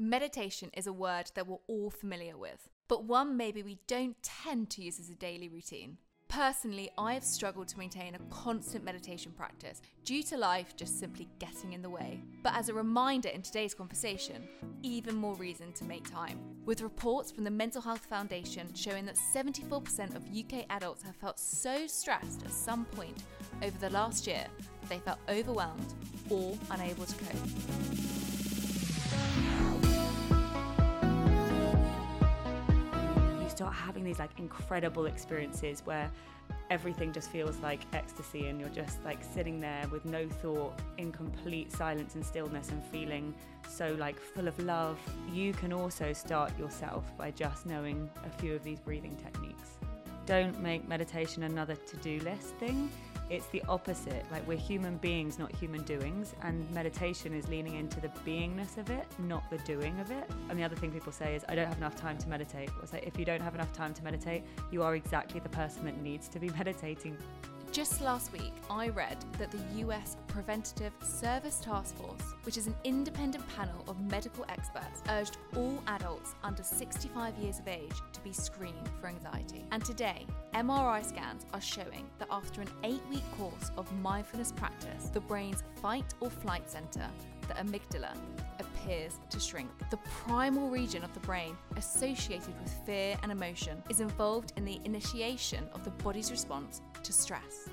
Meditation is a word that we're all familiar with, but one maybe we don't tend to use as a daily routine. Personally, I have struggled to maintain a constant meditation practice due to life just simply getting in the way. But as a reminder in today's conversation, even more reason to make time. With reports from the Mental Health Foundation showing that 74% of UK adults have felt so stressed at some point over the last year that they felt overwhelmed or unable to cope. Start having these like incredible experiences where everything just feels like ecstasy and you're just like sitting there with no thought in complete silence and stillness and feeling so like full of love. You can also start yourself by just knowing a few of these breathing techniques. Don't make meditation another to-do list thing it's the opposite. Like we're human beings, not human doings. And meditation is leaning into the beingness of it, not the doing of it. And the other thing people say is, I don't have enough time to meditate. It's like, if you don't have enough time to meditate, you are exactly the person that needs to be meditating. Just last week, I read that the US Preventative Service Task Force, which is an independent panel of medical experts, urged all adults under 65 years of age to be screened for anxiety. And today, MRI scans are showing that after an eight week course of mindfulness practice, the brain's fight or flight center, the amygdala, appears to shrink. The primal region of the brain associated with fear and emotion is involved in the initiation of the body's response to stress.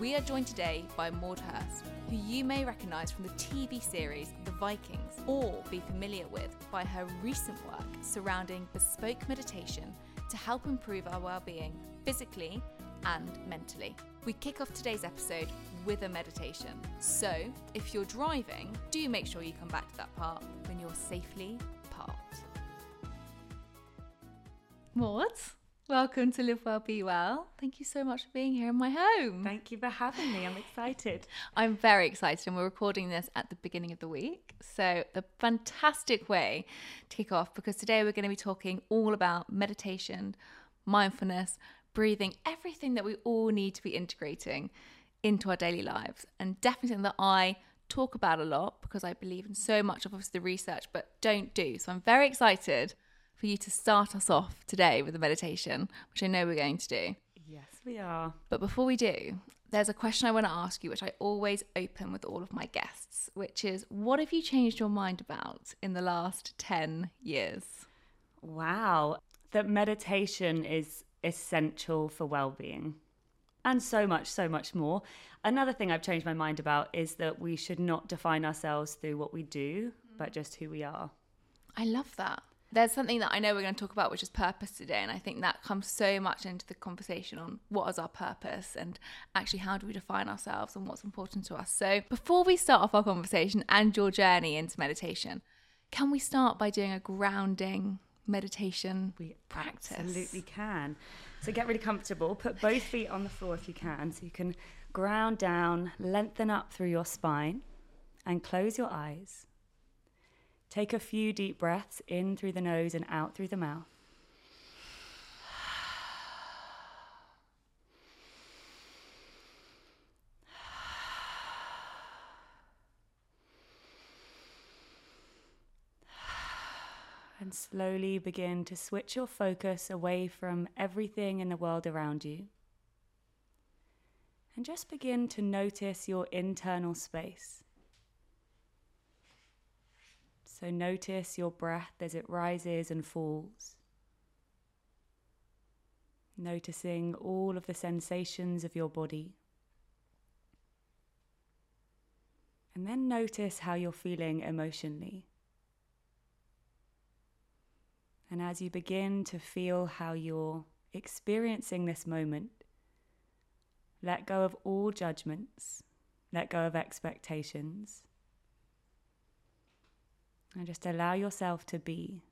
We are joined today by Maude Hirst, who you may recognise from the TV series The Vikings or be familiar with by her recent work surrounding bespoke meditation to help improve our well-being physically and mentally. We kick off today's episode with a meditation. So, if you're driving, do make sure you come back to that part when you're safely parked. Maude, welcome to Live Well, Be Well. Thank you so much for being here in my home. Thank you for having me. I'm excited. I'm very excited, and we're recording this at the beginning of the week. So, a fantastic way to kick off because today we're going to be talking all about meditation, mindfulness, breathing, everything that we all need to be integrating into our daily lives. And definitely something that I talk about a lot because I believe in so much of obviously the research, but don't do. So I'm very excited for you to start us off today with a meditation, which I know we're going to do. Yes, we are. But before we do, there's a question I want to ask you, which I always open with all of my guests, which is what have you changed your mind about in the last 10 years? Wow. That meditation is essential for well being and so much, so much more. Another thing I've changed my mind about is that we should not define ourselves through what we do, but just who we are. I love that. There's something that I know we're going to talk about, which is purpose today. And I think that comes so much into the conversation on what is our purpose and actually how do we define ourselves and what's important to us. So, before we start off our conversation and your journey into meditation, can we start by doing a grounding meditation we practice? absolutely can. So get really comfortable. Put both feet on the floor if you can, so you can ground down, lengthen up through your spine, and close your eyes. Take a few deep breaths in through the nose and out through the mouth. Slowly begin to switch your focus away from everything in the world around you. And just begin to notice your internal space. So notice your breath as it rises and falls. Noticing all of the sensations of your body. And then notice how you're feeling emotionally. And as you begin to feel how you're experiencing this moment, let go of all judgments, let go of expectations, and just allow yourself to be.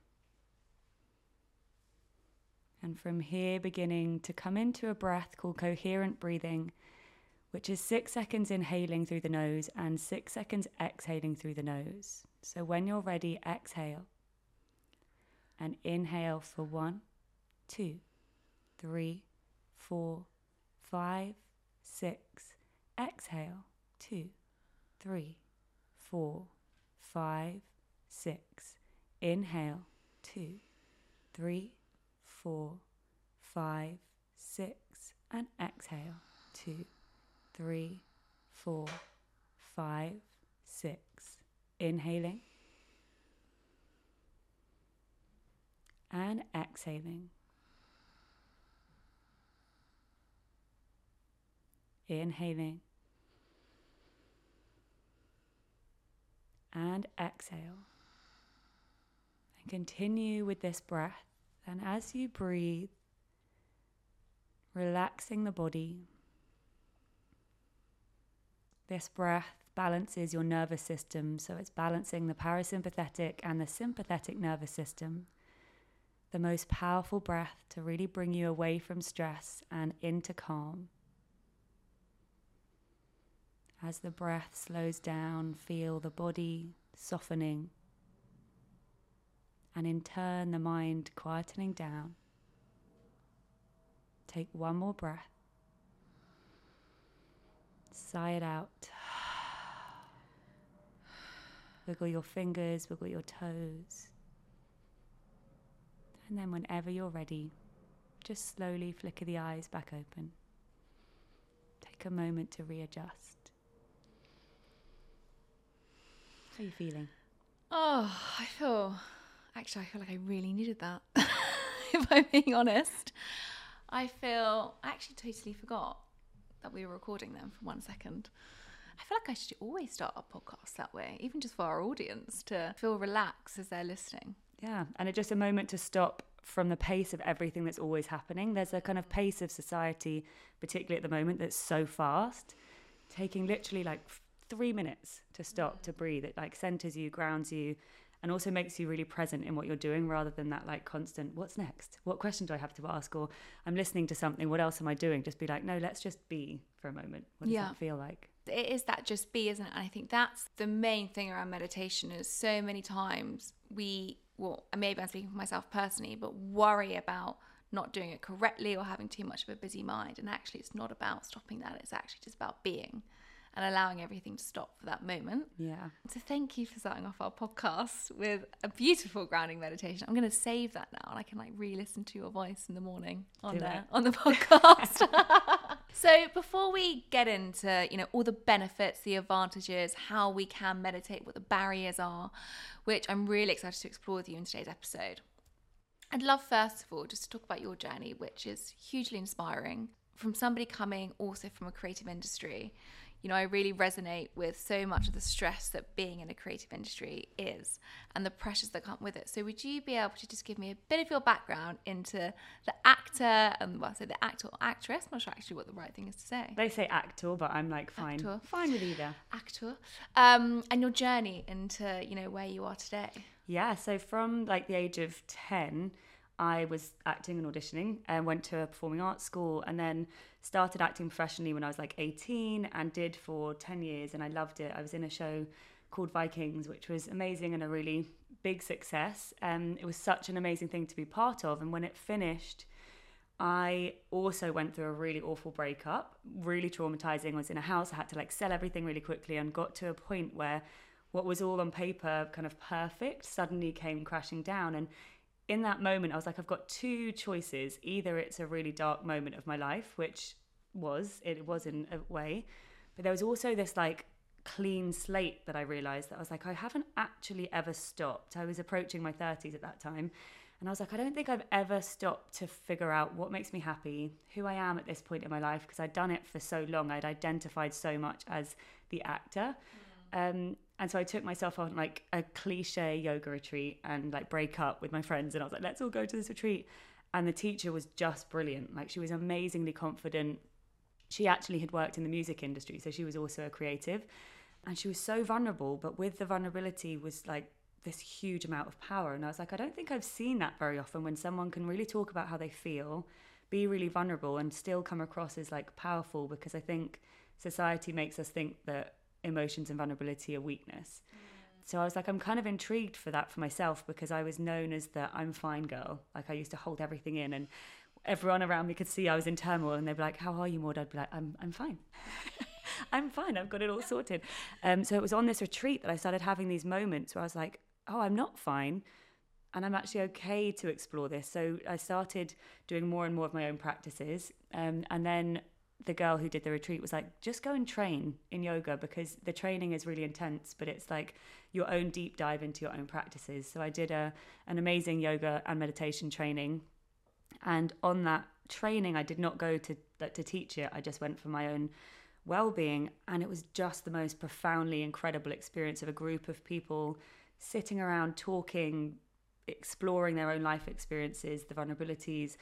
And from here, beginning to come into a breath called coherent breathing, which is six seconds inhaling through the nose and six seconds exhaling through the nose. So when you're ready, exhale and inhale for one, two, three, four, five, six. Exhale, two, three, four, five, six. Inhale, two, three, four, five, six, and exhale, two, three, four, five, six. Inhaling and exhaling. Inhaling and exhale. And continue with this breath. And as you breathe, relaxing the body, this breath balances your nervous system. So it's balancing the parasympathetic and the sympathetic nervous system. The most powerful breath to really bring you away from stress and into calm. As the breath slows down, feel the body softening, and in turn, the mind quietening down. Take one more breath. Sigh it out. Wiggle your fingers, wiggle your toes. And then, whenever you're ready, just slowly flicker the eyes back open. Take a moment to readjust. How are you feeling? Oh, I feel. Actually, I feel like I really needed that. if I'm being honest, I feel. I actually totally forgot that we were recording them for one second. I feel like I should always start our podcast that way, even just for our audience to feel relaxed as they're listening. Yeah, and it's just a moment to stop from the pace of everything that's always happening. There's a kind of pace of society, particularly at the moment, that's so fast. Taking literally like three minutes to stop, mm. to breathe, it like centers you, grounds you, and also makes you really present in what you're doing rather than that like constant, what's next? What question do I have to ask? Or I'm listening to something, what else am I doing? Just be like, no, let's just be for a moment. What does Yeah. that feel like? it is that just be, isn't it? And I think that's the main thing around meditation is so many times we, well, maybe I'm speaking for myself personally, but worry about not doing it correctly or having too much of a busy mind. And actually, it's not about stopping that. It's actually just about being and allowing everything to stop for that moment. Yeah. So thank you for starting off our podcast with a beautiful grounding meditation. I'm going to save that now, and I can like re-listen to your voice in the morning on the on the podcast. so before we get into you know all the benefits, the advantages, how we can meditate, what the barriers are, which I'm really excited to explore with you in today's episode. I'd love first of all just to talk about your journey, which is hugely inspiring from somebody coming also from a creative industry you know, I really resonate with so much of the stress that being in a creative industry is and the pressures that come with it. So, would you be able to just give me a bit of your background into the actor and, well, say the actor or actress? I'm not sure actually what the right thing is to say. They say actor, but I'm like, fine. Actor. Fine with either. Actor. Um, and your journey into, you know, where you are today. Yeah, so from like the age of 10, I was acting and auditioning and went to a performing arts school and then started acting professionally when I was like 18 and did for 10 years and I loved it. I was in a show called Vikings, which was amazing and a really big success. Um, it was such an amazing thing to be part of. And when it finished, I also went through a really awful breakup, really traumatizing. I was in a house, I had to like sell everything really quickly and got to a point where what was all on paper kind of perfect suddenly came crashing down. And in that moment, I was like, I've got two choices. Either it's a really dark moment of my life, which was, it was in a way, but there was also this like clean slate that I realized that I was like, I haven't actually ever stopped. I was approaching my 30s at that time. And I was like, I don't think I've ever stopped to figure out what makes me happy, who I am at this point in my life, because I'd done it for so long. I'd identified so much as the actor. Um, and so I took myself on like a cliche yoga retreat and like break up with my friends. And I was like, let's all go to this retreat. And the teacher was just brilliant. Like she was amazingly confident. She actually had worked in the music industry. So she was also a creative. And she was so vulnerable, but with the vulnerability was like this huge amount of power. And I was like, I don't think I've seen that very often when someone can really talk about how they feel, be really vulnerable, and still come across as like powerful because I think society makes us think that emotions and vulnerability are weakness. So I was like, I'm kind of intrigued for that for myself because I was known as the I'm fine girl. Like I used to hold everything in and everyone around me could see I was in turmoil and they'd be like, How are you, Maude? I'd be like, I'm I'm fine. I'm fine. I've got it all sorted. Um, so it was on this retreat that I started having these moments where I was like, oh, I'm not fine, and I'm actually okay to explore this. So I started doing more and more of my own practices. Um, and then the girl who did the retreat was like, just go and train in yoga because the training is really intense, but it's like your own deep dive into your own practices. So I did a an amazing yoga and meditation training, and on that training, I did not go to to teach it. I just went for my own well-being, and it was just the most profoundly incredible experience of a group of people sitting around talking, exploring their own life experiences, the vulnerabilities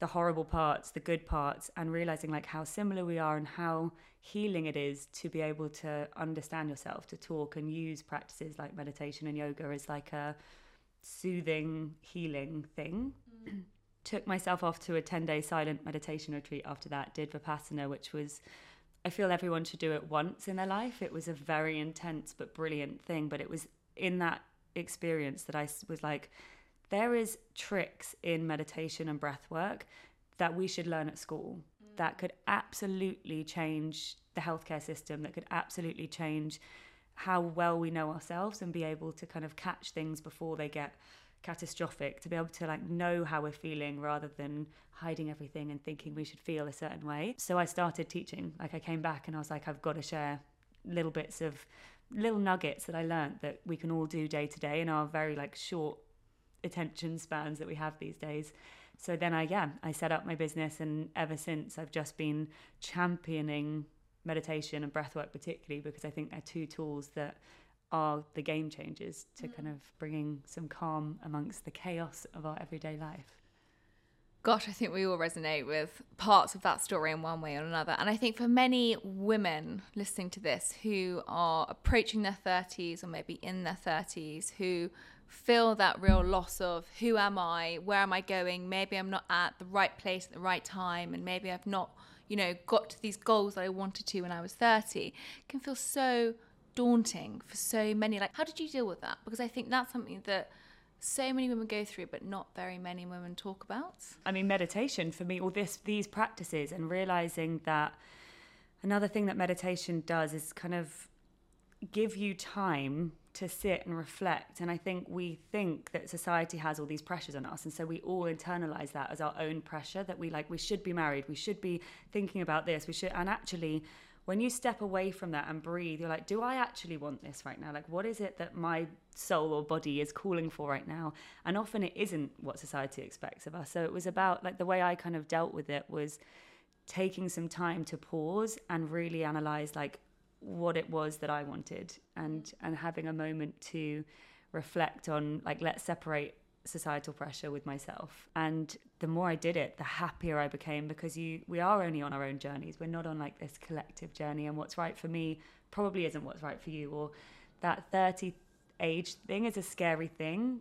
the horrible parts, the good parts, and realizing like how similar we are and how healing it is to be able to understand yourself, to talk and use practices like meditation and yoga as like a soothing, healing thing. Mm. Took myself off to a 10 day silent meditation retreat after that, did Vipassana, which was, I feel everyone should do it once in their life. It was a very intense but brilliant thing. But it was in that experience that I was like, there is tricks in meditation and breath work that we should learn at school mm. that could absolutely change the healthcare system that could absolutely change how well we know ourselves and be able to kind of catch things before they get catastrophic to be able to like know how we're feeling rather than hiding everything and thinking we should feel a certain way so i started teaching like i came back and i was like i've got to share little bits of little nuggets that i learned that we can all do day to day in our very like short attention spans that we have these days. So then I yeah, I set up my business and ever since I've just been championing meditation and breathwork particularly because I think they're two tools that are the game changers to mm. kind of bringing some calm amongst the chaos of our everyday life. Gosh, I think we all resonate with parts of that story in one way or another. And I think for many women listening to this who are approaching their 30s or maybe in their 30s, who feel that real loss of who am I, where am I going? Maybe I'm not at the right place at the right time, and maybe I've not, you know, got to these goals that I wanted to when I was 30. It can feel so daunting for so many. Like, how did you deal with that? Because I think that's something that so many women go through, but not very many women talk about. I mean, meditation for me, all this these practices, and realizing that another thing that meditation does is kind of give you time to sit and reflect. And I think we think that society has all these pressures on us. And so we all internalize that as our own pressure that we like, we should be married, we should be thinking about this, we should. And actually, when you step away from that and breathe, you're like, do I actually want this right now? Like, what is it that my soul or body is calling for right now? And often it isn't what society expects of us. So it was about like the way I kind of dealt with it was taking some time to pause and really analyze like what it was that I wanted and and having a moment to reflect on like let's separate societal pressure with myself. And the more I did it the happier I became because you we are only on our own journeys. We're not on like this collective journey. And what's right for me probably isn't what's right for you. Or that 30 age thing is a scary thing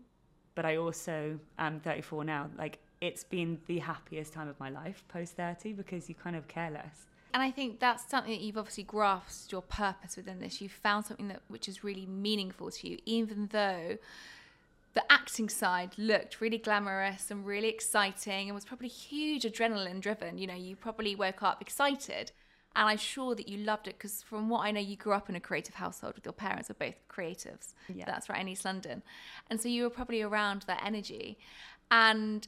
but I also am 34 now. Like it's been the happiest time of my life post 30 because you kind of care less and I think that's something that you've obviously grasped your purpose within this. You've found something that which is really meaningful to you, even though the acting side looked really glamorous and really exciting and was probably huge adrenaline driven. You know, you probably woke up excited. And I'm sure that you loved it because, from what I know, you grew up in a creative household with your parents are both creatives. Yeah. That's right, in East London. And so you were probably around that energy. And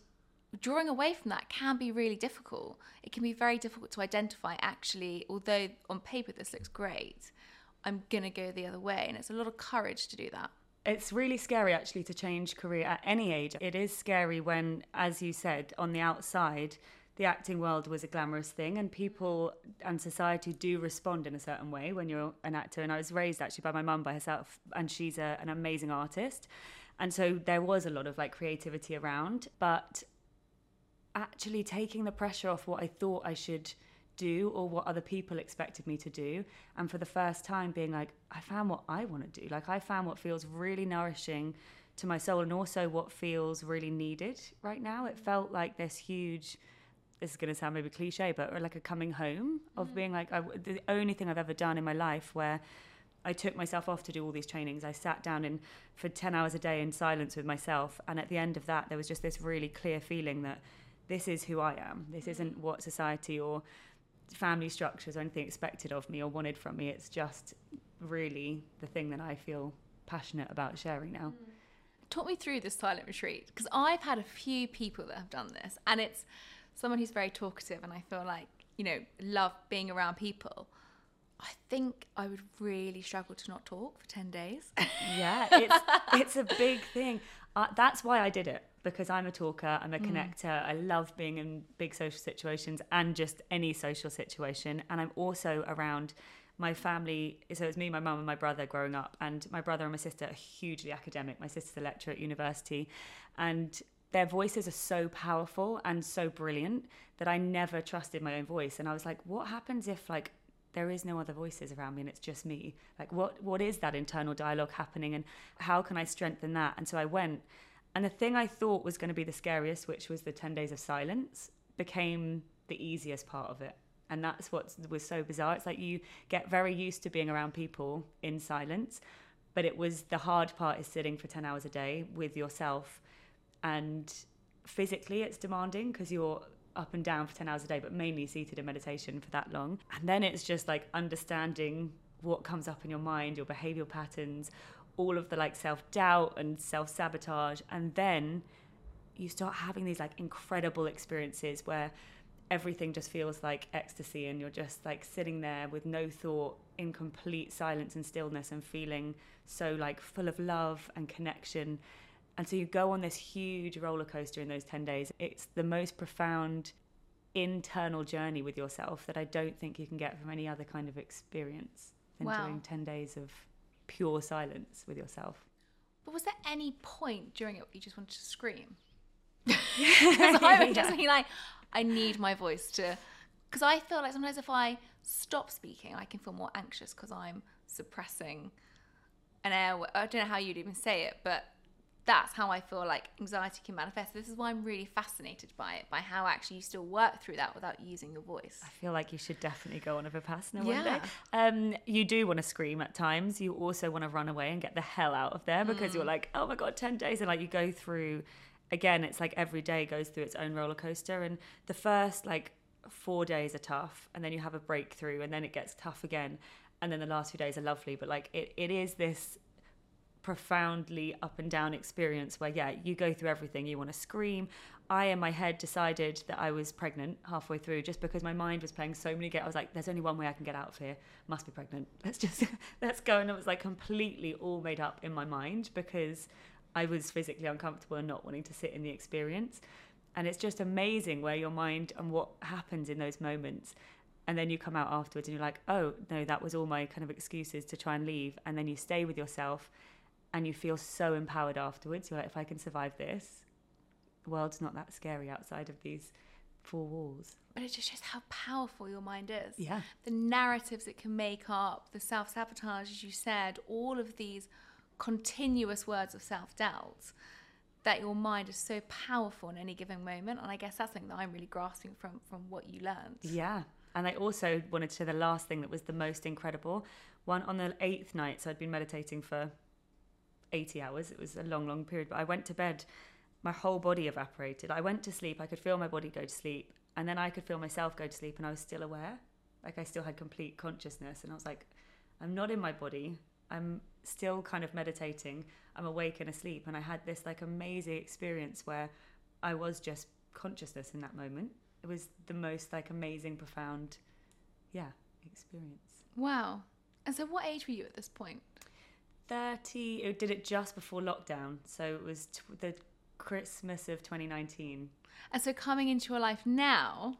drawing away from that can be really difficult. It can be very difficult to identify actually, although on paper this looks great, I'm going to go the other way. And it's a lot of courage to do that. It's really scary actually to change career at any age. It is scary when, as you said, on the outside, the acting world was a glamorous thing and people and society do respond in a certain way when you're an actor. And I was raised actually by my mum by herself, and she's a, an amazing artist. And so there was a lot of like creativity around, but actually taking the pressure off what I thought I should do or what other people expected me to do. And for the first time, being like, I found what I want to do. Like, I found what feels really nourishing to my soul and also what feels really needed right now. It felt like this huge. This is going to sound maybe cliche, but like a coming home of mm. being like I, the only thing I've ever done in my life where I took myself off to do all these trainings. I sat down in for 10 hours a day in silence with myself. And at the end of that, there was just this really clear feeling that this is who I am. This isn't what society or family structures or anything expected of me or wanted from me. It's just really the thing that I feel passionate about sharing now. talk me through this silent retreat because I've had a few people that have done this, and it's someone who's very talkative, and I feel like you know love being around people. I think I would really struggle to not talk for ten days. yeah, it's it's a big thing. Uh, that's why I did it because I'm a talker, I'm a mm. connector. I love being in big social situations and just any social situation. And I'm also around my family. So it's me, my mum, and my brother growing up. And my brother and my sister are hugely academic. My sister's a lecturer at university. And their voices are so powerful and so brilliant that I never trusted my own voice. And I was like, what happens if, like, there is no other voices around me and it's just me like what what is that internal dialogue happening and how can i strengthen that and so i went and the thing I thought was going to be the scariest, which was the 10 days of silence, became the easiest part of it. And that's what was so bizarre. It's like you get very used to being around people in silence, but it was the hard part is sitting for 10 hours a day with yourself. And physically, it's demanding because you're up and down for 10 hours a day, but mainly seated in meditation for that long. And then it's just like understanding what comes up in your mind, your behavioral patterns, all of the like self doubt and self sabotage. And then you start having these like incredible experiences where everything just feels like ecstasy and you're just like sitting there with no thought in complete silence and stillness and feeling so like full of love and connection. And so you go on this huge roller coaster in those 10 days. It's the most profound internal journey with yourself that I don't think you can get from any other kind of experience than wow. doing 10 days of pure silence with yourself. But was there any point during it you just wanted to scream? Because I would just be like, I need my voice to. Because I feel like sometimes if I stop speaking, I can feel more anxious because I'm suppressing an air. I don't know how you'd even say it, but that's how I feel like anxiety can manifest. This is why I'm really fascinated by it, by how actually you still work through that without using your voice. I feel like you should definitely go on a Vipassana yeah. one day. Um, you do want to scream at times. You also want to run away and get the hell out of there because mm. you're like, oh my God, 10 days. And like you go through, again, it's like every day goes through its own roller coaster. And the first like four days are tough. And then you have a breakthrough and then it gets tough again. And then the last few days are lovely. But like it, it is this profoundly up and down experience where yeah you go through everything you want to scream. I in my head decided that i was pregnant halfway through just because my mind was playing so many games i was like there's only one way i can get out of here. Must be pregnant. Let's just let's go. And it was like completely all made up in my mind because i was physically uncomfortable and not wanting to sit in the experience. And it's just amazing where your mind and what happens in those moments. And then you come out afterwards and you're like oh no that was all my kind of excuses to try and leave. And then you stay with yourself and you feel so empowered afterwards. You're like, if I can survive this, the world's not that scary outside of these four walls. But it just shows how powerful your mind is. Yeah. The narratives it can make up, the self sabotage, as you said, all of these continuous words of self doubt. That your mind is so powerful in any given moment, and I guess that's something that I'm really grasping from from what you learned. Yeah, and I also wanted to say the last thing that was the most incredible. One on the eighth night, so I'd been meditating for 80 hours. It was a long, long period. But I went to bed, my whole body evaporated. I went to sleep, I could feel my body go to sleep, and then I could feel myself go to sleep, and I was still aware. Like I still had complete consciousness. And I was like, I'm not in my body. I'm still kind of meditating. I'm awake and asleep. And I had this like amazing experience where I was just consciousness in that moment. It was the most like amazing, profound, yeah, experience. Wow. And so, what age were you at this point? 30 it did it just before lockdown so it was t- the christmas of 2019 and so coming into your life now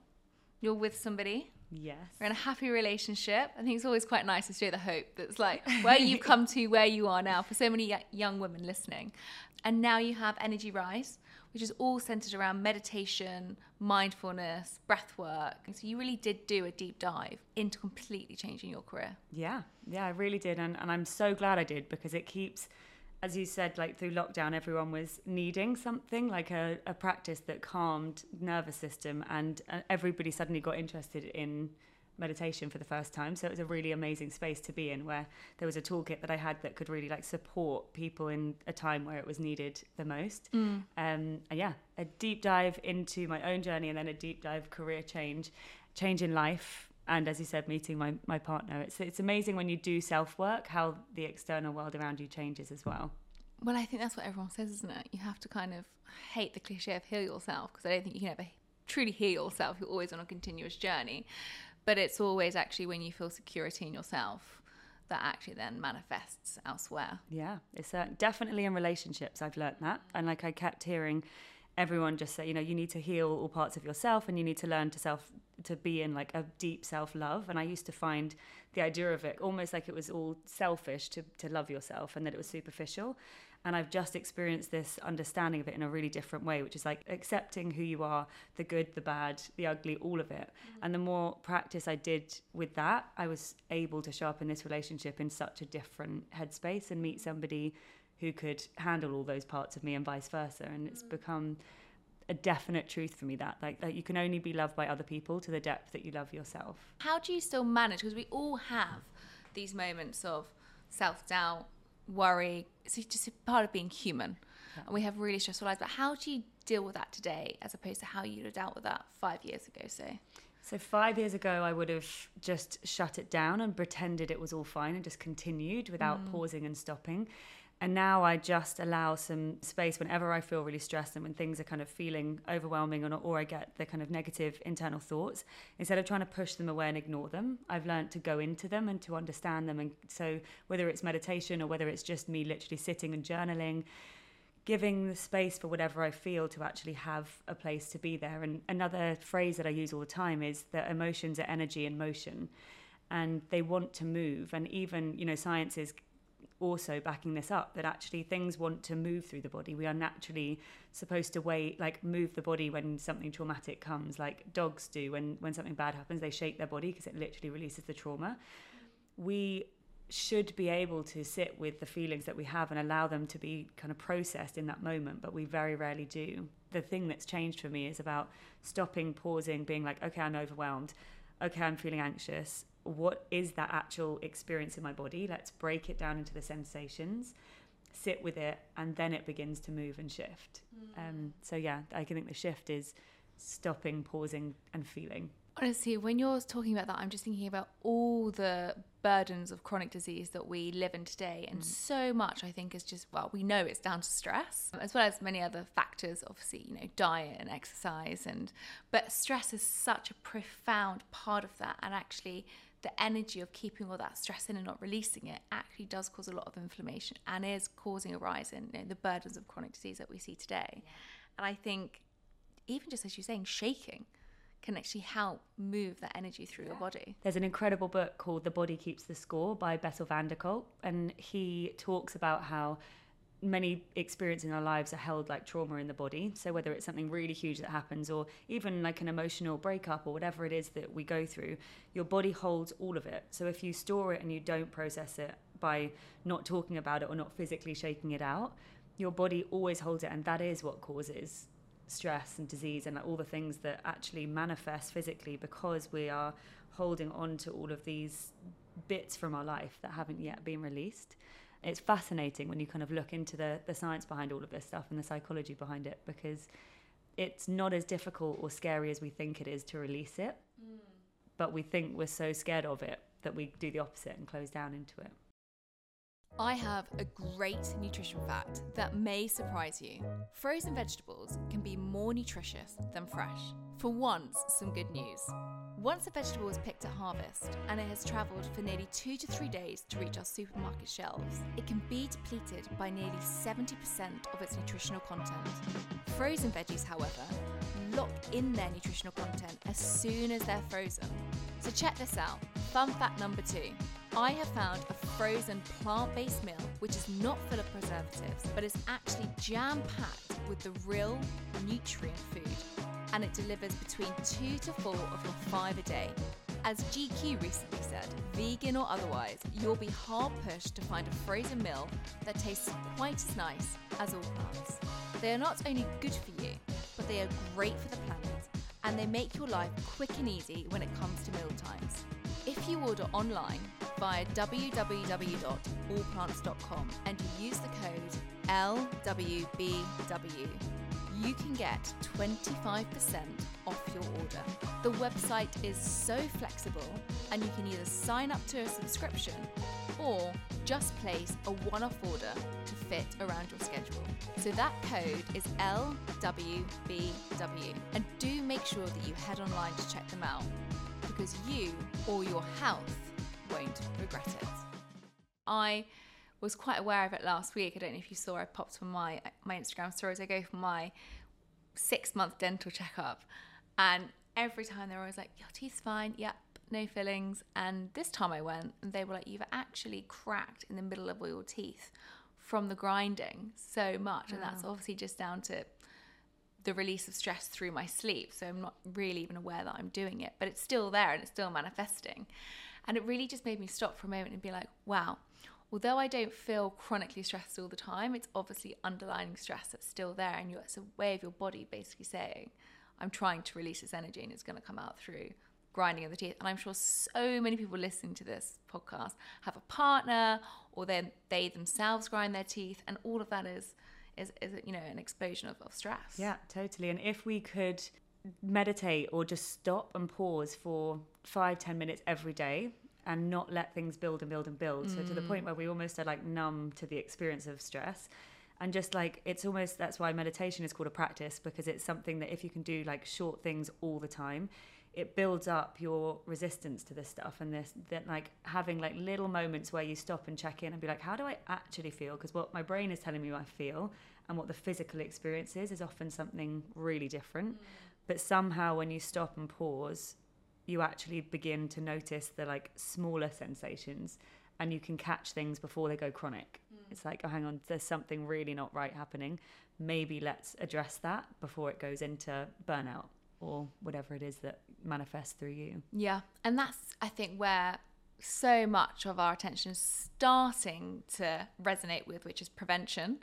you're with somebody. Yes. We're in a happy relationship. I think it's always quite nice to show the hope that's like where you've come to where you are now for so many young women listening. And now you have energy rise which is all centered around meditation, mindfulness, breath work. So you really did do a deep dive into completely changing your career. Yeah, yeah, I really did. And, and I'm so glad I did because it keeps, as you said, like through lockdown, everyone was needing something like a, a practice that calmed nervous system, and uh, everybody suddenly got interested in meditation for the first time. So it was a really amazing space to be in where there was a toolkit that I had that could really like support people in a time where it was needed the most. Mm. Um, and yeah, a deep dive into my own journey and then a deep dive career change, change in life. And as you said, meeting my, my partner. It's, it's amazing when you do self work, how the external world around you changes as well. Well, I think that's what everyone says, isn't it? You have to kind of hate the cliche of heal yourself because I don't think you can ever truly heal yourself. You're always on a continuous journey. But it's always actually when you feel security in yourself that actually then manifests elsewhere. Yeah, it's uh, definitely in relationships. I've learned that. And like I kept hearing everyone just say, you know, you need to heal all parts of yourself and you need to learn to self to be in like a deep self love. And I used to find the idea of it almost like it was all selfish to, to love yourself and that it was superficial. And I've just experienced this understanding of it in a really different way, which is like accepting who you are the good, the bad, the ugly, all of it. Mm-hmm. And the more practice I did with that, I was able to show up in this relationship in such a different headspace and meet somebody who could handle all those parts of me and vice versa. And it's mm. become a definite truth for me that like, like you can only be loved by other people to the depth that you love yourself. How do you still manage? Because we all have these moments of self doubt, worry. It's just a part of being human. Yeah. And we have really stressful lives. But how do you deal with that today as opposed to how you'd have dealt with that five years ago, say? So five years ago, I would have just shut it down and pretended it was all fine and just continued without mm. pausing and stopping. And now I just allow some space whenever I feel really stressed and when things are kind of feeling overwhelming or, or I get the kind of negative internal thoughts. Instead of trying to push them away and ignore them, I've learned to go into them and to understand them. And so whether it's meditation or whether it's just me literally sitting and journaling, giving the space for whatever I feel to actually have a place to be there. And another phrase that I use all the time is that emotions are energy in motion and they want to move. And even, you know, science is also backing this up that actually things want to move through the body. We are naturally supposed to wait, like move the body when something traumatic comes, like dogs do when when something bad happens. They shake their body because it literally releases the trauma. We should be able to sit with the feelings that we have and allow them to be kind of processed in that moment, but we very rarely do. The thing that's changed for me is about stopping, pausing, being like, okay, I'm overwhelmed. Okay, I'm feeling anxious what is that actual experience in my body? Let's break it down into the sensations, sit with it, and then it begins to move and shift. Mm. Um, so, yeah, I think the shift is stopping, pausing, and feeling. Honestly, when you're talking about that, I'm just thinking about all the burdens of chronic disease that we live in today. And mm. so much, I think, is just, well, we know it's down to stress, as well as many other factors, obviously, you know, diet and exercise. And, but stress is such a profound part of that. And actually, the energy of keeping all that stress in and not releasing it actually does cause a lot of inflammation and is causing a rise in you know, the burdens of chronic disease that we see today. Yeah. And I think, even just as you're saying, shaking can actually help move that energy through yeah. your body. There's an incredible book called The Body Keeps the Score by Bessel van der Kolk, and he talks about how many experiences in our lives are held like trauma in the body. So whether it's something really huge that happens or even like an emotional breakup or whatever it is that we go through, your body holds all of it. So if you store it and you don't process it by not talking about it or not physically shaking it out, your body always holds it and that is what causes stress and disease and like all the things that actually manifest physically because we are holding on to all of these bits from our life that haven't yet been released it's fascinating when you kind of look into the, the science behind all of this stuff and the psychology behind it because it's not as difficult or scary as we think it is to release it. Mm. But we think we're so scared of it that we do the opposite and close down into it. I have a great nutrition fact that may surprise you. Frozen vegetables can be more nutritious than fresh. For once, some good news. Once a vegetable is picked at harvest and it has travelled for nearly two to three days to reach our supermarket shelves, it can be depleted by nearly 70% of its nutritional content. Frozen veggies, however, lock in their nutritional content as soon as they're frozen. So check this out. Fun fact number two. I have found a frozen plant based meal which is not full of preservatives, but is actually jam packed with the real nutrient food. And it delivers between two to four of your five a day. As GQ recently said, vegan or otherwise, you'll be hard pushed to find a frozen meal that tastes quite as nice as allplants. They are not only good for you, but they are great for the planet and they make your life quick and easy when it comes to meal times. If you order online via www.allplants.com and you use the code LWBW, you can get 25% off your order. The website is so flexible and you can either sign up to a subscription or just place a one off order to fit around your schedule. So that code is LWBW. And do make sure that you head online to check them out because you or your health won't regret it. I was quite aware of it last week. I don't know if you saw, I popped on my my Instagram stories. I go for my six month dental checkup, and every time they were always like, "Your teeth's fine, yep, no fillings." And this time I went, and they were like, "You've actually cracked in the middle of all your teeth from the grinding so much," and that's ah. obviously just down to the release of stress through my sleep. So I'm not really even aware that I'm doing it, but it's still there and it's still manifesting. And it really just made me stop for a moment and be like, wow, although I don't feel chronically stressed all the time, it's obviously underlying stress that's still there. And it's a way of your body basically saying, I'm trying to release this energy and it's going to come out through grinding of the teeth. And I'm sure so many people listening to this podcast have a partner or then they themselves grind their teeth. And all of that is, is, is you know, an explosion of, of stress. Yeah, totally. And if we could meditate or just stop and pause for five, ten minutes every day and not let things build and build and build. Mm. So to the point where we almost are like numb to the experience of stress. And just like it's almost that's why meditation is called a practice because it's something that if you can do like short things all the time, it builds up your resistance to this stuff and this that like having like little moments where you stop and check in and be like how do i actually feel because what my brain is telling me i feel and what the physical experience is is often something really different mm. but somehow when you stop and pause you actually begin to notice the like smaller sensations and you can catch things before they go chronic. Mm. It's like, oh, hang on, there's something really not right happening. Maybe let's address that before it goes into burnout or whatever it is that manifests through you. Yeah. And that's, I think, where so much of our attention is starting to resonate with, which is prevention.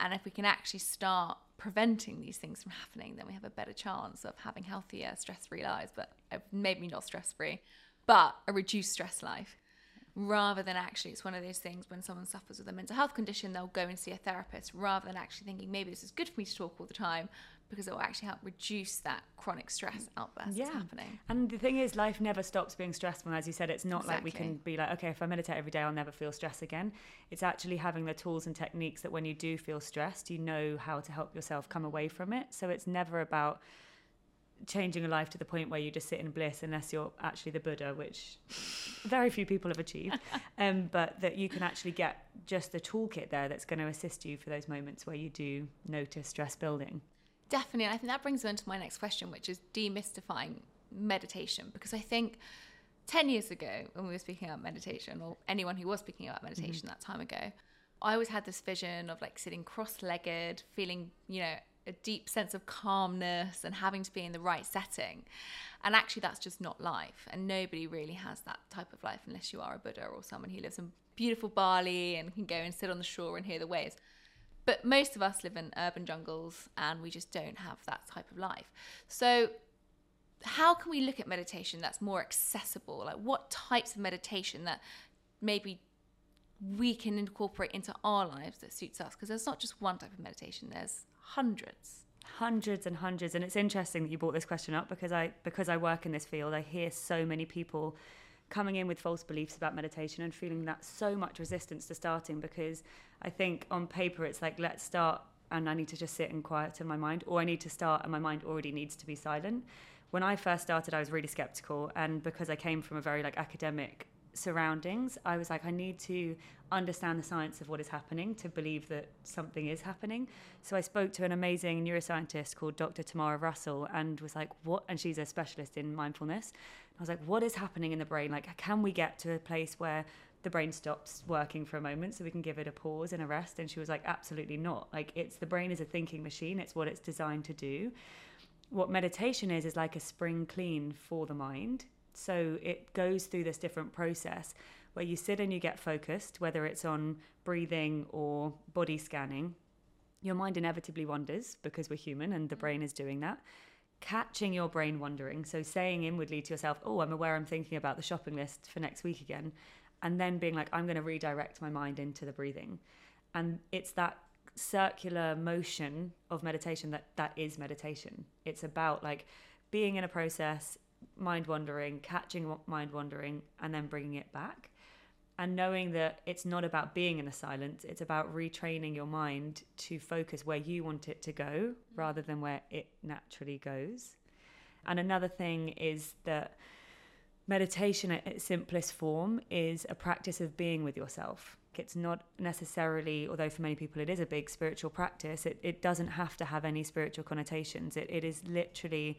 And if we can actually start preventing these things from happening, then we have a better chance of having healthier, stress free lives. But uh, maybe not stress free, but a reduced stress life. Rather than actually, it's one of those things when someone suffers with a mental health condition, they'll go and see a therapist rather than actually thinking maybe this is good for me to talk all the time because it will actually help reduce that chronic stress outburst yeah. that's happening. And the thing is, life never stops being stressful. As you said, it's not exactly. like we can be like, okay, if I meditate every day, I'll never feel stress again. It's actually having the tools and techniques that when you do feel stressed, you know how to help yourself come away from it. So it's never about changing a life to the point where you just sit in bliss unless you're actually the buddha which very few people have achieved um, but that you can actually get just the toolkit there that's going to assist you for those moments where you do notice stress building Definitely. And I think that brings me on to my next question, which is demystifying meditation. Because I think 10 years ago, when we were speaking about meditation, or anyone who was speaking about meditation mm-hmm. that time ago, I always had this vision of like sitting cross legged, feeling, you know, a deep sense of calmness and having to be in the right setting. And actually, that's just not life. And nobody really has that type of life unless you are a Buddha or someone who lives in beautiful Bali and can go and sit on the shore and hear the waves. But most of us live in urban jungles and we just don't have that type of life. So, how can we look at meditation that's more accessible? Like, what types of meditation that maybe we can incorporate into our lives that suits us? Because there's not just one type of meditation, there's hundreds hundreds and hundreds and it's interesting that you brought this question up because i because i work in this field i hear so many people coming in with false beliefs about meditation and feeling that so much resistance to starting because I think on paper it's like let's start and I need to just sit and quiet in my mind or I need to start and my mind already needs to be silent. When I first started I was really skeptical and because I came from a very like academic surroundings I was like I need to understand the science of what is happening to believe that something is happening. So I spoke to an amazing neuroscientist called Dr. Tamara Russell and was like, what? And she's a specialist in mindfulness. I was like, what is happening in the brain? Like, can we get to a place where the brain stops working for a moment so we can give it a pause and a rest? And she was like, absolutely not. Like, it's the brain is a thinking machine, it's what it's designed to do. What meditation is, is like a spring clean for the mind. So it goes through this different process where you sit and you get focused, whether it's on breathing or body scanning. Your mind inevitably wanders because we're human and the mm. brain is doing that. Catching your brain wandering, so saying inwardly to yourself, Oh, I'm aware I'm thinking about the shopping list for next week again. And then being like, I'm going to redirect my mind into the breathing. And it's that circular motion of meditation that that is meditation. It's about like being in a process, mind wandering, catching mind wandering, and then bringing it back and knowing that it's not about being in a silence, it's about retraining your mind to focus where you want it to go mm-hmm. rather than where it naturally goes. And another thing is that meditation at its simplest form is a practice of being with yourself. It's not necessarily, although for many people it is a big spiritual practice, it, it doesn't have to have any spiritual connotations. It, it is literally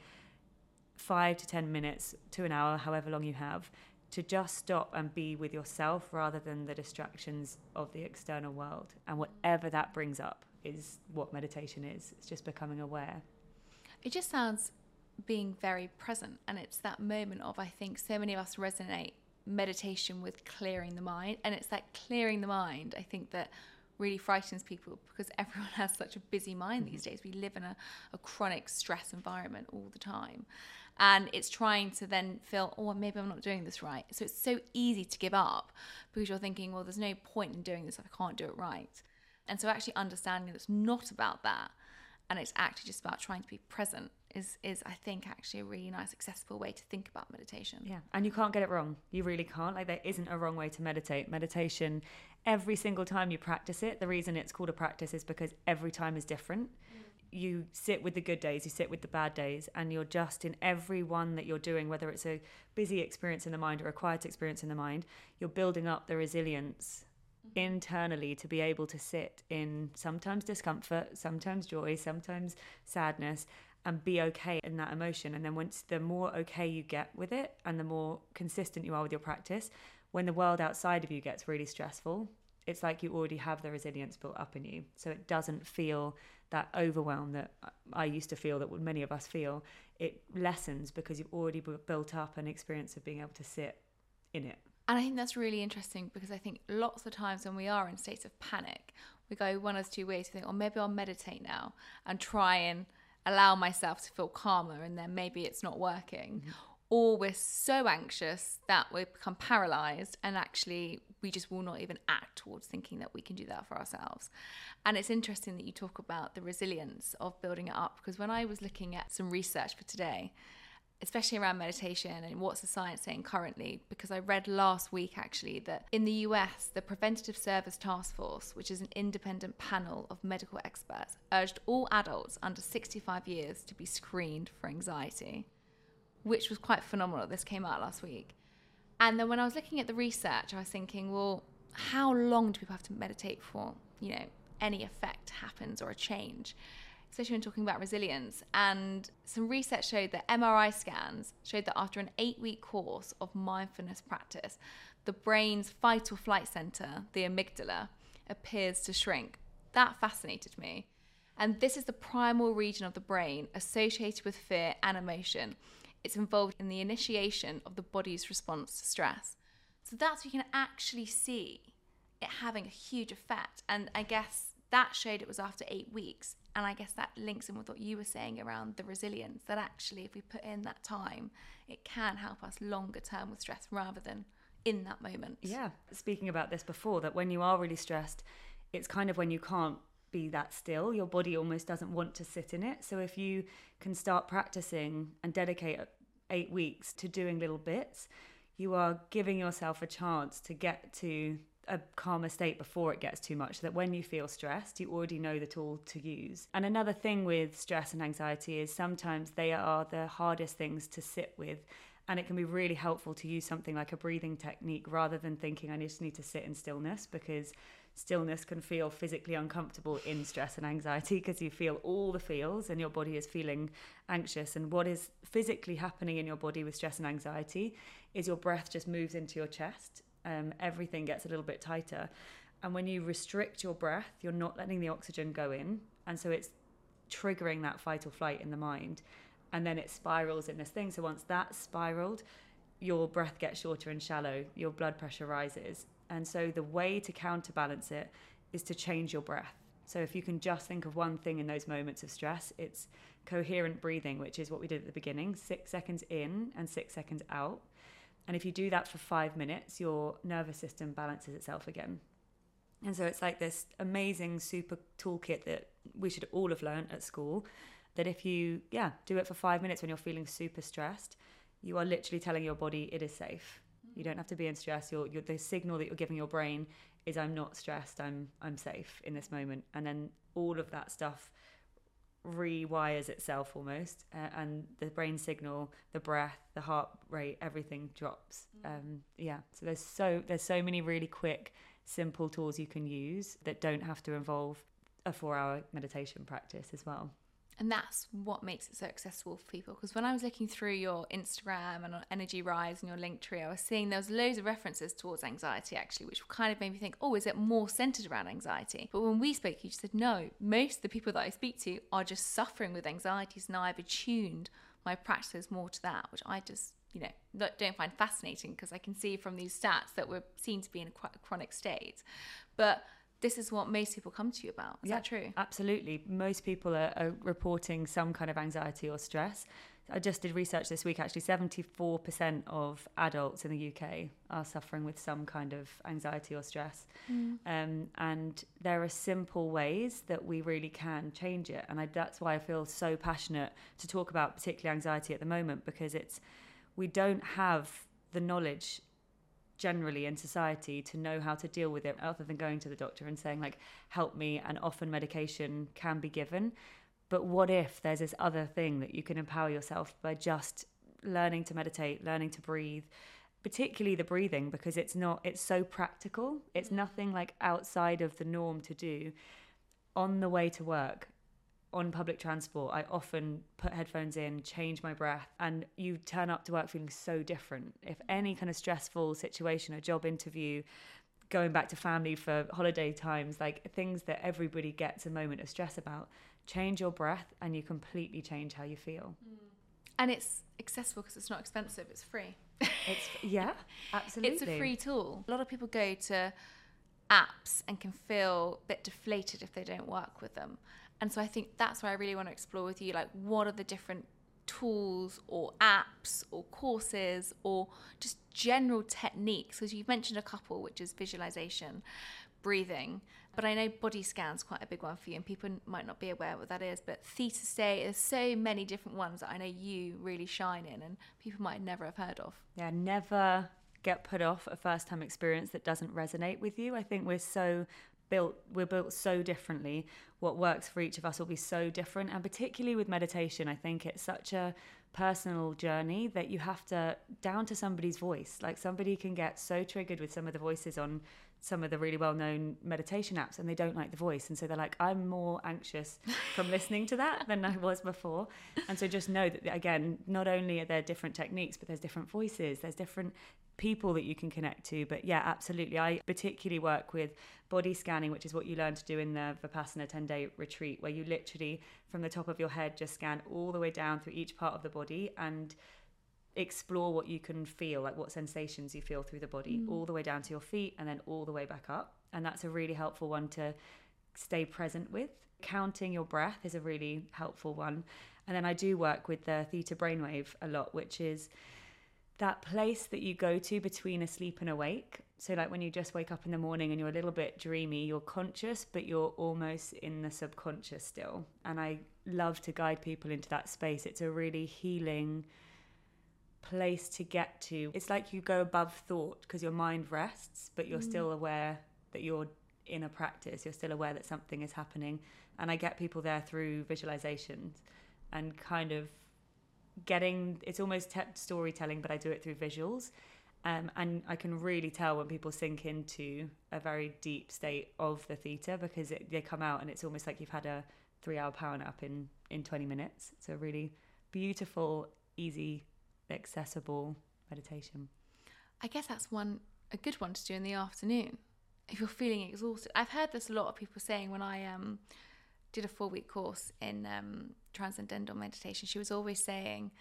five to 10 minutes to an hour, however long you have, to just stop and be with yourself rather than the distractions of the external world. And whatever that brings up is what meditation is. It's just becoming aware. It just sounds being very present. And it's that moment of, I think so many of us resonate meditation with clearing the mind. And it's that clearing the mind, I think, that really frightens people because everyone has such a busy mind mm-hmm. these days. We live in a, a chronic stress environment all the time and it's trying to then feel oh maybe i'm not doing this right so it's so easy to give up because you're thinking well there's no point in doing this if i can't do it right and so actually understanding that it's not about that and it's actually just about trying to be present is is I think actually a really nice accessible way to think about meditation. Yeah, and you can't get it wrong. You really can't. Like there isn't a wrong way to meditate. Meditation every single time you practice it, the reason it's called a practice is because every time is different. Mm you sit with the good days, you sit with the bad days, and you're just in every one that you're doing, whether it's a busy experience in the mind or a quiet experience in the mind, you're building up the resilience mm-hmm. internally to be able to sit in sometimes discomfort, sometimes joy, sometimes sadness, and be okay in that emotion. And then once the more okay you get with it and the more consistent you are with your practice, when the world outside of you gets really stressful, it's like you already have the resilience built up in you. So it doesn't feel that overwhelm that I used to feel, that many of us feel. It lessens because you've already built up an experience of being able to sit in it. And I think that's really interesting because I think lots of times when we are in states of panic, we go one of two ways. We think, oh, maybe I'll meditate now and try and allow myself to feel calmer, and then maybe it's not working. Mm-hmm or we're so anxious that we become paralyzed and actually we just will not even act towards thinking that we can do that for ourselves. And it's interesting that you talk about the resilience of building it up because when I was looking at some research for today, especially around meditation and what's the science saying currently, because I read last week actually that in the US, the Preventative Service Task Force, which is an independent panel of medical experts, urged all adults under 65 years to be screened for anxiety which was quite phenomenal. This came out last week. And then when I was looking at the research, I was thinking, well, how long do people have to meditate for, you know, any effect happens or a change? Especially when talking about resilience. And some research showed that MRI scans showed that after an eight week course of mindfulness practice, the brain's fight or flight center, the amygdala, appears to shrink. That fascinated me. And this is the primal region of the brain associated with fear and emotion it's involved in the initiation of the body's response to stress. So that's you can actually see it having a huge effect. And I guess that showed it was after eight weeks. And I guess that links in with what you were saying around the resilience that actually, if we put in that time, it can help us longer term with stress rather than in that moment. Yeah. Speaking about this before, that when you are really stressed, it's kind of when you can't be that still. Your body almost doesn't want to sit in it. So if you can start practicing and dedicate uh, eight weeks to doing little bits, you are giving yourself a chance to get to a calmer state before it gets too much so that when you feel stressed you already know the tool to use and another thing with stress and anxiety is sometimes they are the hardest things to sit with and it can be really helpful to use something like a breathing technique rather than thinking i just need to sit in stillness because stillness can feel physically uncomfortable in stress and anxiety because you feel all the feels and your body is feeling anxious. And what is physically happening in your body with stress and anxiety is your breath just moves into your chest. Um, everything gets a little bit tighter. And when you restrict your breath, you're not letting the oxygen go in. And so it's triggering that fight or flight in the mind. And then it spirals in this thing. So once that's spiraled, your breath gets shorter and shallow, your blood pressure rises, and so the way to counterbalance it is to change your breath. So if you can just think of one thing in those moments of stress, it's coherent breathing, which is what we did at the beginning six seconds in and six seconds out. And if you do that for five minutes, your nervous system balances itself again. And so it's like this amazing super toolkit that we should all have learned at school. That if you, yeah, do it for five minutes when you're feeling super stressed, you are literally telling your body it is safe You don't have to be in stress. You're, you're, the signal that you're giving your brain is I'm not stressed. I'm I'm safe in this moment. And then all of that stuff rewires itself almost, uh, and the brain signal, the breath, the heart rate, everything drops. Mm. Um, yeah. So there's so there's so many really quick, simple tools you can use that don't have to involve a four-hour meditation practice as well and that's what makes it so accessible for people because when i was looking through your instagram and on energy rise and your Linktree i was seeing there was loads of references towards anxiety actually which kind of made me think oh is it more centered around anxiety? But when we spoke you said no most of the people that i speak to are just suffering with anxieties and i've attuned my practices more to that which i just you know don't find fascinating because i can see from these stats that we're seen to be in a chronic state. But this is what most people come to you about. Is yeah, that true? Absolutely. Most people are, are, reporting some kind of anxiety or stress. I just did research this week actually 74% of adults in the UK are suffering with some kind of anxiety or stress. Mm. Um, and there are simple ways that we really can change it. And I, that's why I feel so passionate to talk about particularly anxiety at the moment because it's we don't have the knowledge generally in society to know how to deal with it other than going to the doctor and saying like help me and often medication can be given. But what if there's this other thing that you can empower yourself by just learning to meditate learning to breathe particularly the breathing because it's not it's so practical. It's mm. nothing like outside of the norm to do. On the way to work on public transport, I often put headphones in, change my breath, and you turn up to work feeling so different. If any kind of stressful situation, a job interview, going back to family for holiday times, like things that everybody gets a moment of stress about, change your breath and you completely change how you feel. Mm. And it's accessible because it's not expensive, it's free. It's yeah, absolutely. it's a free tool. A lot of people go to apps and can feel a bit deflated if they don't work with them. And so I think that's where I really want to explore with you like what are the different tools or apps or courses or just general techniques? Because you've mentioned a couple which is visualization breathing but i know body scans quite a big one for you and people might not be aware what that is but theta state there's so many different ones that i know you really shine in and people might never have heard of. Yeah never get put off a first time experience that doesn't resonate with you. I think we're so built we're built so differently. What works for each of us will be so different. And particularly with meditation i think it's such a personal journey that you have to down to somebody's voice. Like somebody can get so triggered with some of the voices on some of the really well-known meditation apps and they don't like the voice. And so they're like i'm more anxious from listening to that than i was before. And so just know that again not only are there different techniques but there's different voices there's different people that you can connect to but yeah absolutely i particularly work with body scanning which is what you learn to do in the vipassana 10 day retreat where you literally from the top of your head just scan all the way down through each part of the body and explore what you can feel, like what sensations you feel through the body, mm. all the way down to your feet and then all the way back up. And that's a really helpful one to stay present with. Counting your breath is a really helpful one. And then I do work with the theta brainwave a lot, which is that place that you go to between asleep and awake. So, like when you just wake up in the morning and you're a little bit dreamy, you're conscious, but you're almost in the subconscious still. And I love to guide people into that space. It's a really healing, place to get to. It's like you go above thought because your mind rests, but you're mm. still aware that you're in a practice. You're still aware that something is happening. And I get people there through visualizations and kind of getting it's almost te- storytelling, but I do it through visuals. Um, and I can really tell when people sink into a very deep state of the theta because it, they come out and it's almost like you've had a three hour power nap in, in 20 minutes. It's a really beautiful, easy accessible meditation. I guess that's one a good one to do in the afternoon if you're feeling exhausted. I've heard this a lot of people saying when I um, did a four week course in um, transcendental meditation. She was always saying,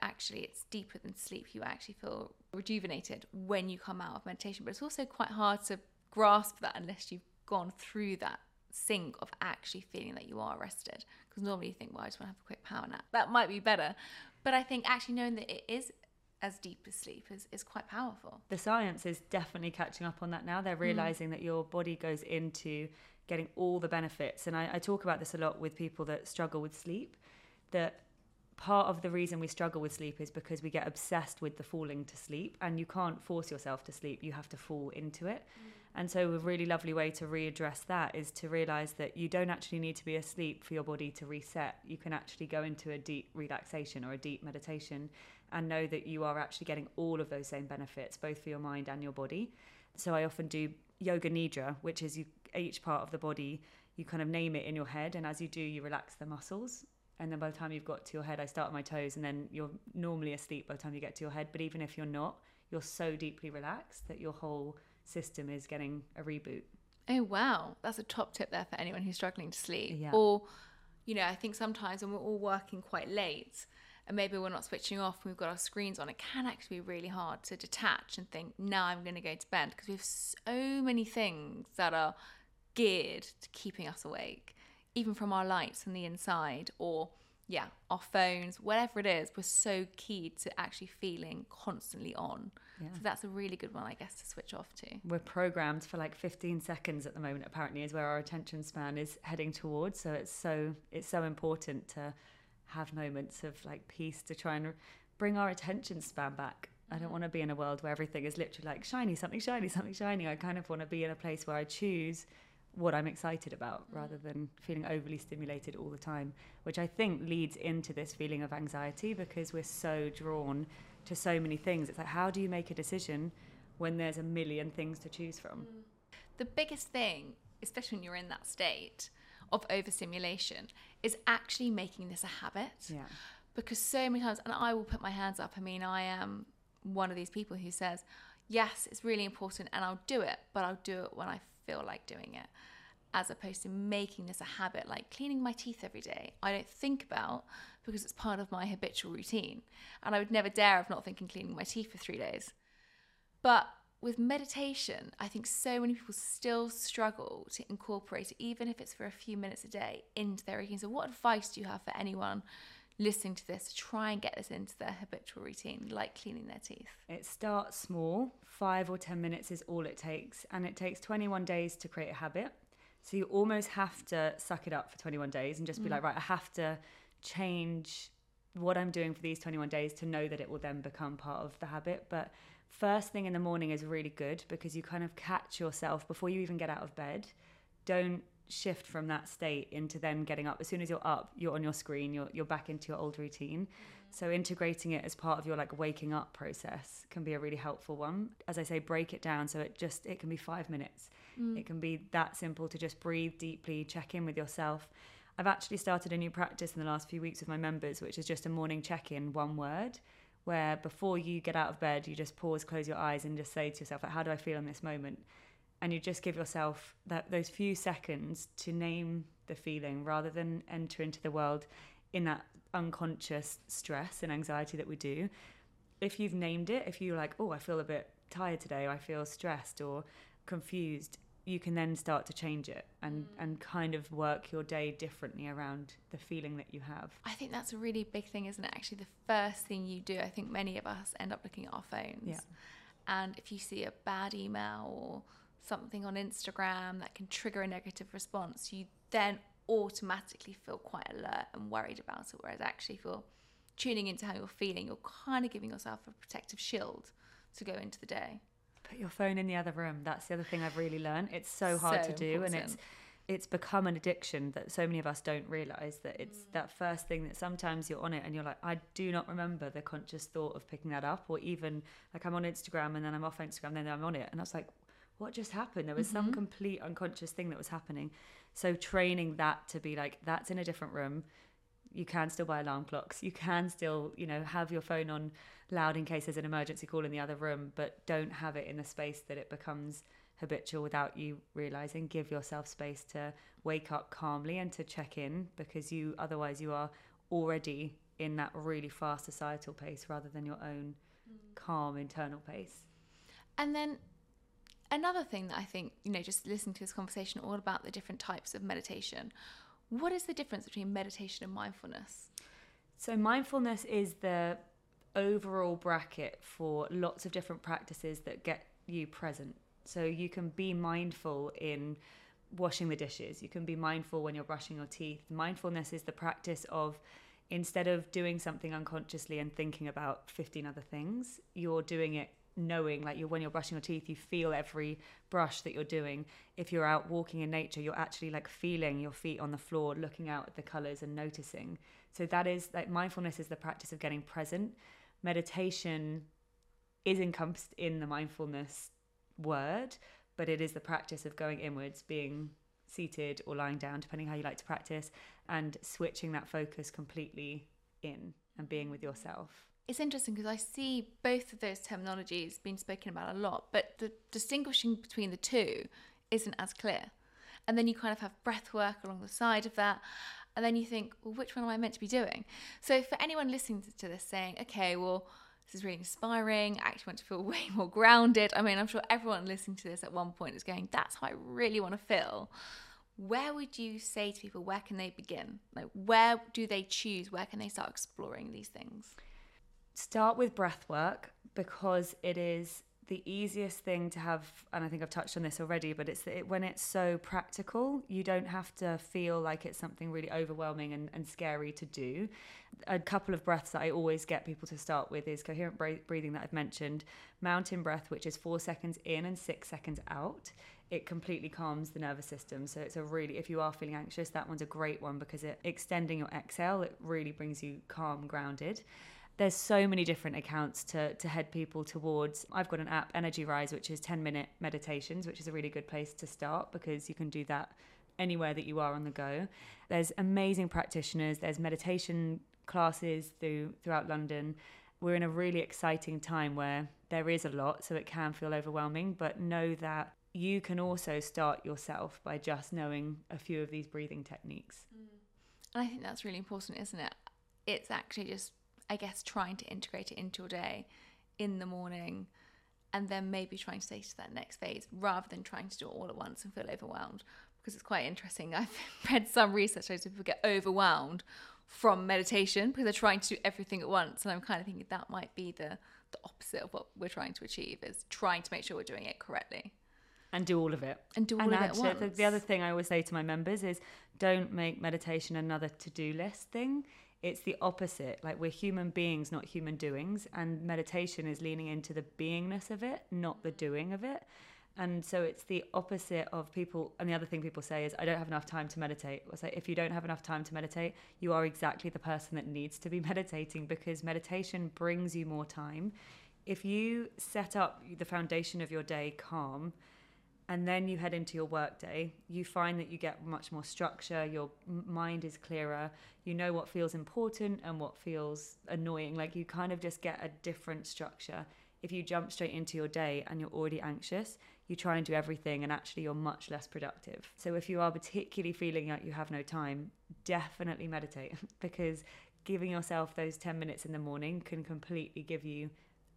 actually, it's deeper than sleep. You actually feel rejuvenated when you come out of meditation, but it's also quite hard to grasp that unless you've gone through that sink of actually feeling that you are rested. Because normally you think, well, I just want to have a quick power nap. That might be better. But I think actually knowing that it is as deep as sleep is, is quite powerful. The science is definitely catching up on that now. They're mm. realizing mm. that your body goes into getting all the benefits. And I, I talk about this a lot with people that struggle with sleep, that part of the reason we struggle with sleep is because we get obsessed with the falling to sleep and you can't force yourself to sleep you have to fall into it. Mm. and so a really lovely way to readdress that is to realize that you don't actually need to be asleep for your body to reset. You can actually go into a deep relaxation or a deep meditation and know that you are actually getting all of those same benefits both for your mind and your body. So i often do yoga nidra which is you, each part of the body you kind of name it in your head and as you do you relax the muscles and then by the time you've got to your head i start at my toes and then you're normally asleep by the time you get to your head. But even if you're not you're so deeply relaxed that your whole system is getting a reboot. Oh wow. That's a top tip there for anyone who's struggling to sleep. Yeah. or you know i think sometimes when we're all working quite late and maybe we're not switching off and we've got our screens on it can actually be really hard to detach and think now i'm going to go to bed. Because we have so many things that are geared to keeping us awake even from our lights on the inside or yeah, our phones, whatever it is, we're so keyed to actually feeling constantly on. Yeah. So that's a really good one, I guess, to switch off to. We're programmed for like 15 seconds at the moment. Apparently, is where our attention span is heading towards. So it's so it's so important to have moments of like peace to try and bring our attention span back. I don't mm. want to be in a world where everything is literally like shiny, something shiny, something shiny. I kind of want to be in a place where I choose what I'm excited about rather than feeling overly stimulated all the time, which I think leads into this feeling of anxiety because we're so drawn to so many things. It's like, how do you make a decision when there's a million things to choose from? Mm. The biggest thing, especially when you're in that state of overstimulation, is actually making this a habit. Yeah. Because so many times, and I will put my hands up, I mean, I am one of these people who says, yes, it's really important and I'll do it, but I'll do it when I feel like doing it as opposed to making this a habit like cleaning my teeth every day. I don't think about because it's part of my habitual routine and i would never dare of not thinking cleaning my teeth for three days. But with meditation i think so many people still struggle to incorporate it even if it's for a few minutes a day into their routine. So what advice do you have for anyone listening to this to try and get this into their habitual routine, like cleaning their teeth? It starts small, five or 10 minutes is all it takes, and it takes 21 days to create a habit. So you almost have to suck it up for 21 days and just be mm. like, right, I have to change what I'm doing for these 21 days to know that it will then become part of the habit. But first thing in the morning is really good because you kind of catch yourself before you even get out of bed. Don't shift from that state into then getting up. As soon as you're up, you're on your screen, you're, you're back into your old routine. So integrating it as part of your like waking up process can be a really helpful one. As I say, break it down so it just it can be five minutes. Mm. It can be that simple to just breathe deeply, check in with yourself. I've actually started a new practice in the last few weeks with my members, which is just a morning check-in, one word, where before you get out of bed, you just pause, close your eyes, and just say to yourself, like, "How do I feel in this moment?" And you just give yourself that those few seconds to name the feeling rather than enter into the world in that unconscious stress and anxiety that we do if you've named it if you're like oh i feel a bit tired today or i feel stressed or confused you can then start to change it and mm. and kind of work your day differently around the feeling that you have i think that's a really big thing isn't it actually the first thing you do i think many of us end up looking at our phones yeah. and if you see a bad email or something on Instagram that can trigger a negative response, you then automatically feel quite alert and worried about it. Whereas actually, if you're tuning into how you're feeling, you're kind of giving yourself a protective shield to go into the day. Put your phone in the other room. That's the other thing I've really learned. It's so hard so to do, important. and it's it's become an addiction that so many of us don't realize that it's mm. that first thing that sometimes you're on it and you're like I do not remember the conscious thought of picking that up or even like I'm on Instagram and then I'm off Instagram then I'm on it and I was like what just happened? There was mm-hmm. some complete unconscious thing that was happening. So training that to be like, that's in a different room. You can still buy alarm clocks. You can still, you know, have your phone on loud in case there's an emergency call in the other room, but don't have it in the space that it becomes habitual without you realizing. Give yourself space to wake up calmly and to check in because you otherwise you are already in that really fast societal pace rather than your own mm. calm internal pace. And then another thing that I think, you know, just listening to this conversation all about the different types of meditation, what is the difference between meditation and mindfulness? So, mindfulness is the overall bracket for lots of different practices that get you present. So, you can be mindful in washing the dishes, you can be mindful when you're brushing your teeth. Mindfulness is the practice of instead of doing something unconsciously and thinking about 15 other things, you're doing it knowing like you're when you're brushing your teeth you feel every brush that you're doing. If you're out walking in nature you're actually like feeling your feet on the floor looking out at the colors and noticing. So that is like mindfulness is the practice of getting present. Meditation is encompassed in the mindfulness word but it is the practice of going inwards being seated or lying down depending how you like to practice and switching that focus completely in and being with yourself it's interesting because I see both of those terminologies being spoken about a lot, but the distinguishing between the two isn't as clear. And then you kind of have breath work along the side of that. And then you think, well, which one am I meant to be doing? So for anyone listening to this saying, okay, well, this is really inspiring. I actually want to feel way more grounded. I mean, I'm sure everyone listening to this at one point is going, that's how I really want to feel. Where would you say to people, where can they begin? Like, where do they choose? Where can they start exploring these things? Start with breath work because it is the easiest thing to have and i think i've touched on this already but it's it, when it's so practical you don't have to feel like it's something really overwhelming and, and scary to do. A couple of breaths that i always get people to start with is coherent breathing that i've mentioned mountain breath which is four seconds in and six seconds out. It completely calms the nervous system. So it's a really if you are feeling anxious that one's a great one because it extending your exhale it really brings you calm grounded there's so many different accounts to, to head people towards. I've got an app, Energy Rise, which is 10 minute meditations, which is a really good place to start because you can do that anywhere that you are on the go. There's amazing practitioners, there's meditation classes through throughout London. We're in a really exciting time where there is a lot, so it can feel overwhelming, but know that you can also start yourself by just knowing a few of these breathing techniques. And I think that's really important, isn't it? It's actually just I guess, trying to integrate it into your day in the morning and then maybe trying to take to that next phase rather than trying to do it all at once and feel overwhelmed. Because it's quite interesting. I've read some research shows people get overwhelmed from meditation because they're trying to do everything at once. And I'm kind of thinking that might be the, the opposite of what we're trying to achieve is trying to make sure we're doing it correctly. And do all of it. And do all and of it at once. The other thing I always say to my members is don't make meditation another to-do list thing it's the opposite. Like we're human beings, not human doings. And meditation is leaning into the beingness of it, not the doing of it. And so it's the opposite of people. And the other thing people say is, I don't have enough time to meditate. I say, if you don't have enough time to meditate, you are exactly the person that needs to be meditating because meditation brings you more time. If you set up the foundation of your day calm, and then you head into your workday, you find that you get much more structure, your mind is clearer, you know what feels important and what feels annoying. Like you kind of just get a different structure. If you jump straight into your day and you're already anxious, you try and do everything and actually you're much less productive. So if you are particularly feeling like you have no time, definitely meditate because giving yourself those 10 minutes in the morning can completely give you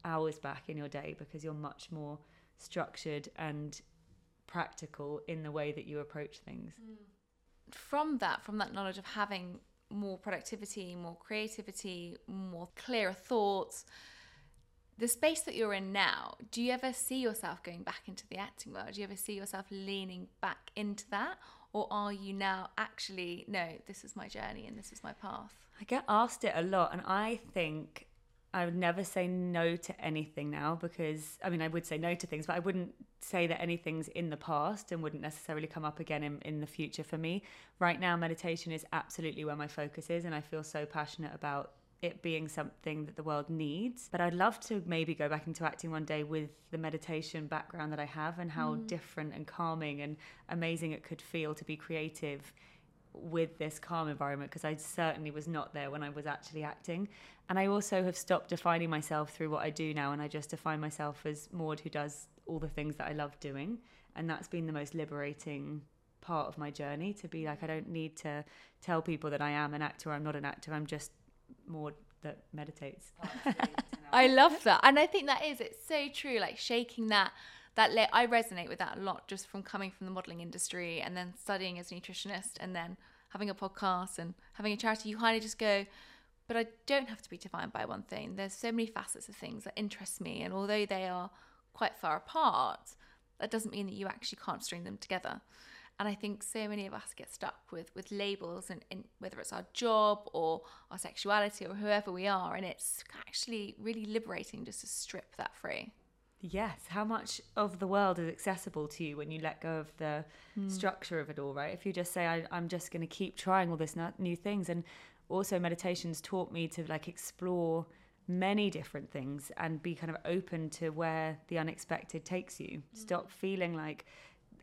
hours back in your day because you're much more structured and practical in the way that you approach things. Mm. From that, from that knowledge of having more productivity, more creativity, more clearer thoughts, the space that you're in now, do you ever see yourself going back into the acting world? Do you ever see yourself leaning back into that? Or are you now actually, no, this is my journey and this is my path? I get asked it a lot, and I think I would never say no to anything now because I mean I would say no to things, but I wouldn't say that anything's in the past and wouldn't necessarily come up again in, in the future for me. Right now, meditation is absolutely where my focus is, and I feel so passionate about it being something that the world needs. But I'd love to maybe go back into acting one day with the meditation background that I have and how mm. different and calming and amazing it could feel to be creative with this calm environment because I certainly was not there when I was actually acting. And I also have stopped defining myself through what I do now, and I just define myself as Maude who does all the things that I love doing. And that's been the most liberating part of my journey to be like, I don't need to tell people that I am an actor I'm not an actor. I'm just Maude that meditates. I love that. And I think that is, it's so true, like shaking that that le- I resonate with that a lot just from coming from the modeling industry and then studying as a nutritionist and then having a podcast and having a charity. You kind of just go, but I don't have to be defined by one thing. There's so many facets of things that interest me, and although they are quite far apart, that doesn't mean that you actually can't string them together. And I think so many of us get stuck with with labels and, and whether it's our job or our sexuality or whoever we are. And it's actually really liberating just to strip that free. Yes, how much of the world is accessible to you when you let go of the mm. structure of it all, right? If you just say, I, am just going to keep trying all this new things. And also, meditations taught me to like explore many different things and be kind of open to where the unexpected takes you. Mm. Stop feeling like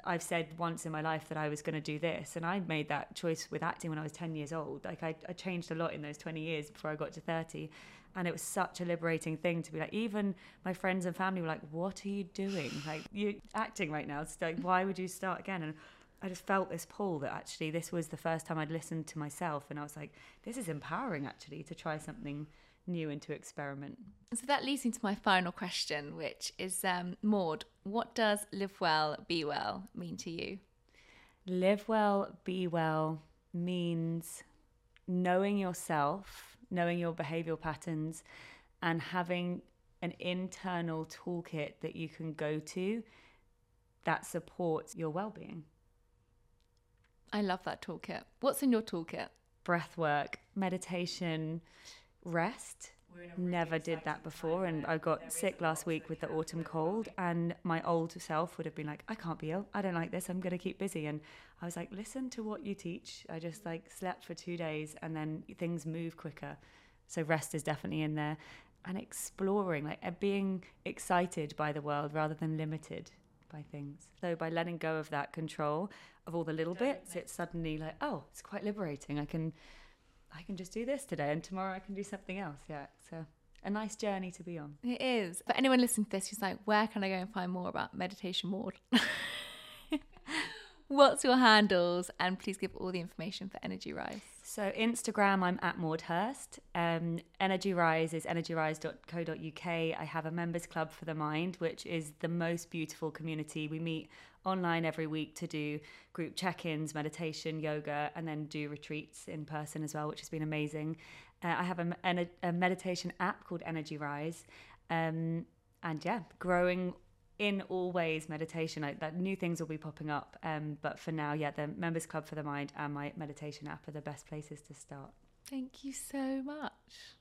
I've said once in my life that I was going to do this, and I made that choice with acting when I was 10 years old. Like, I, I changed a lot in those 20 years before I got to 30. And it was such a liberating thing to be like, even my friends and family were like, What are you doing? Like, you're acting right now. So, like, why would you start again? And I just felt this pull that actually this was the first time I'd listened to myself. And I was like, This is empowering actually to try something new and to experiment. So that leads me to my final question, which is um, Maude, what does live well, be well mean to you? Live well, be well means knowing yourself, knowing your behavioral patterns, and having an internal toolkit that you can go to that supports your well being. I love that toolkit. What's in your toolkit? Breath work, meditation, rest. Never did that before, and I got sick last week with the autumn cold. And my old self would have been like, "I can't be ill. I don't like this. I'm going to keep busy." And I was like, "Listen to what you teach." I just like slept for two days, and then things move quicker. So rest is definitely in there, and exploring, like uh, being excited by the world rather than limited by things. So by letting go of that control of all the little bits, it's suddenly like, oh, it's quite liberating. I can I can just do this today and tomorrow I can do something else. Yeah. So a nice journey to be on. It is. For anyone listening to this who's like, where can I go and find more about meditation Maude? What's your handles? And please give all the information for Energy Rise. So Instagram, I'm at Maude Hirst. Um, Energy Rise is energyrise.co.uk. I have a members club for the mind, which is the most beautiful community. We meet online every week to do group check-ins, meditation, yoga, and then do retreats in person as well, which has been amazing. Uh, I have a, a, meditation app called Energy Rise, um, and yeah, growing in all ways meditation. Like that new things will be popping up, um, but for now, yeah, the members club for the mind and my meditation app are the best places to start. Thank you so much.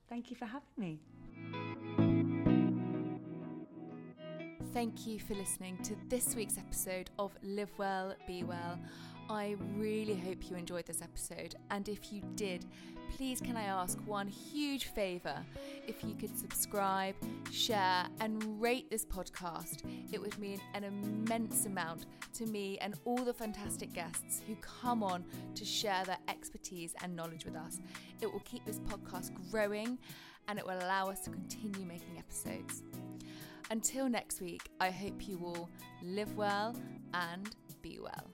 Thank you for having me. Thank you for listening to this week's episode of Live Well, Be Well. I really hope you enjoyed this episode, and if you did, please can I ask one huge favour? If you could subscribe, share, and rate this podcast, it would mean an immense amount to me and all the fantastic guests who come on to share their expertise and knowledge with us. It will keep this podcast growing and it will allow us to continue making episodes. Until next week, I hope you all live well and be well.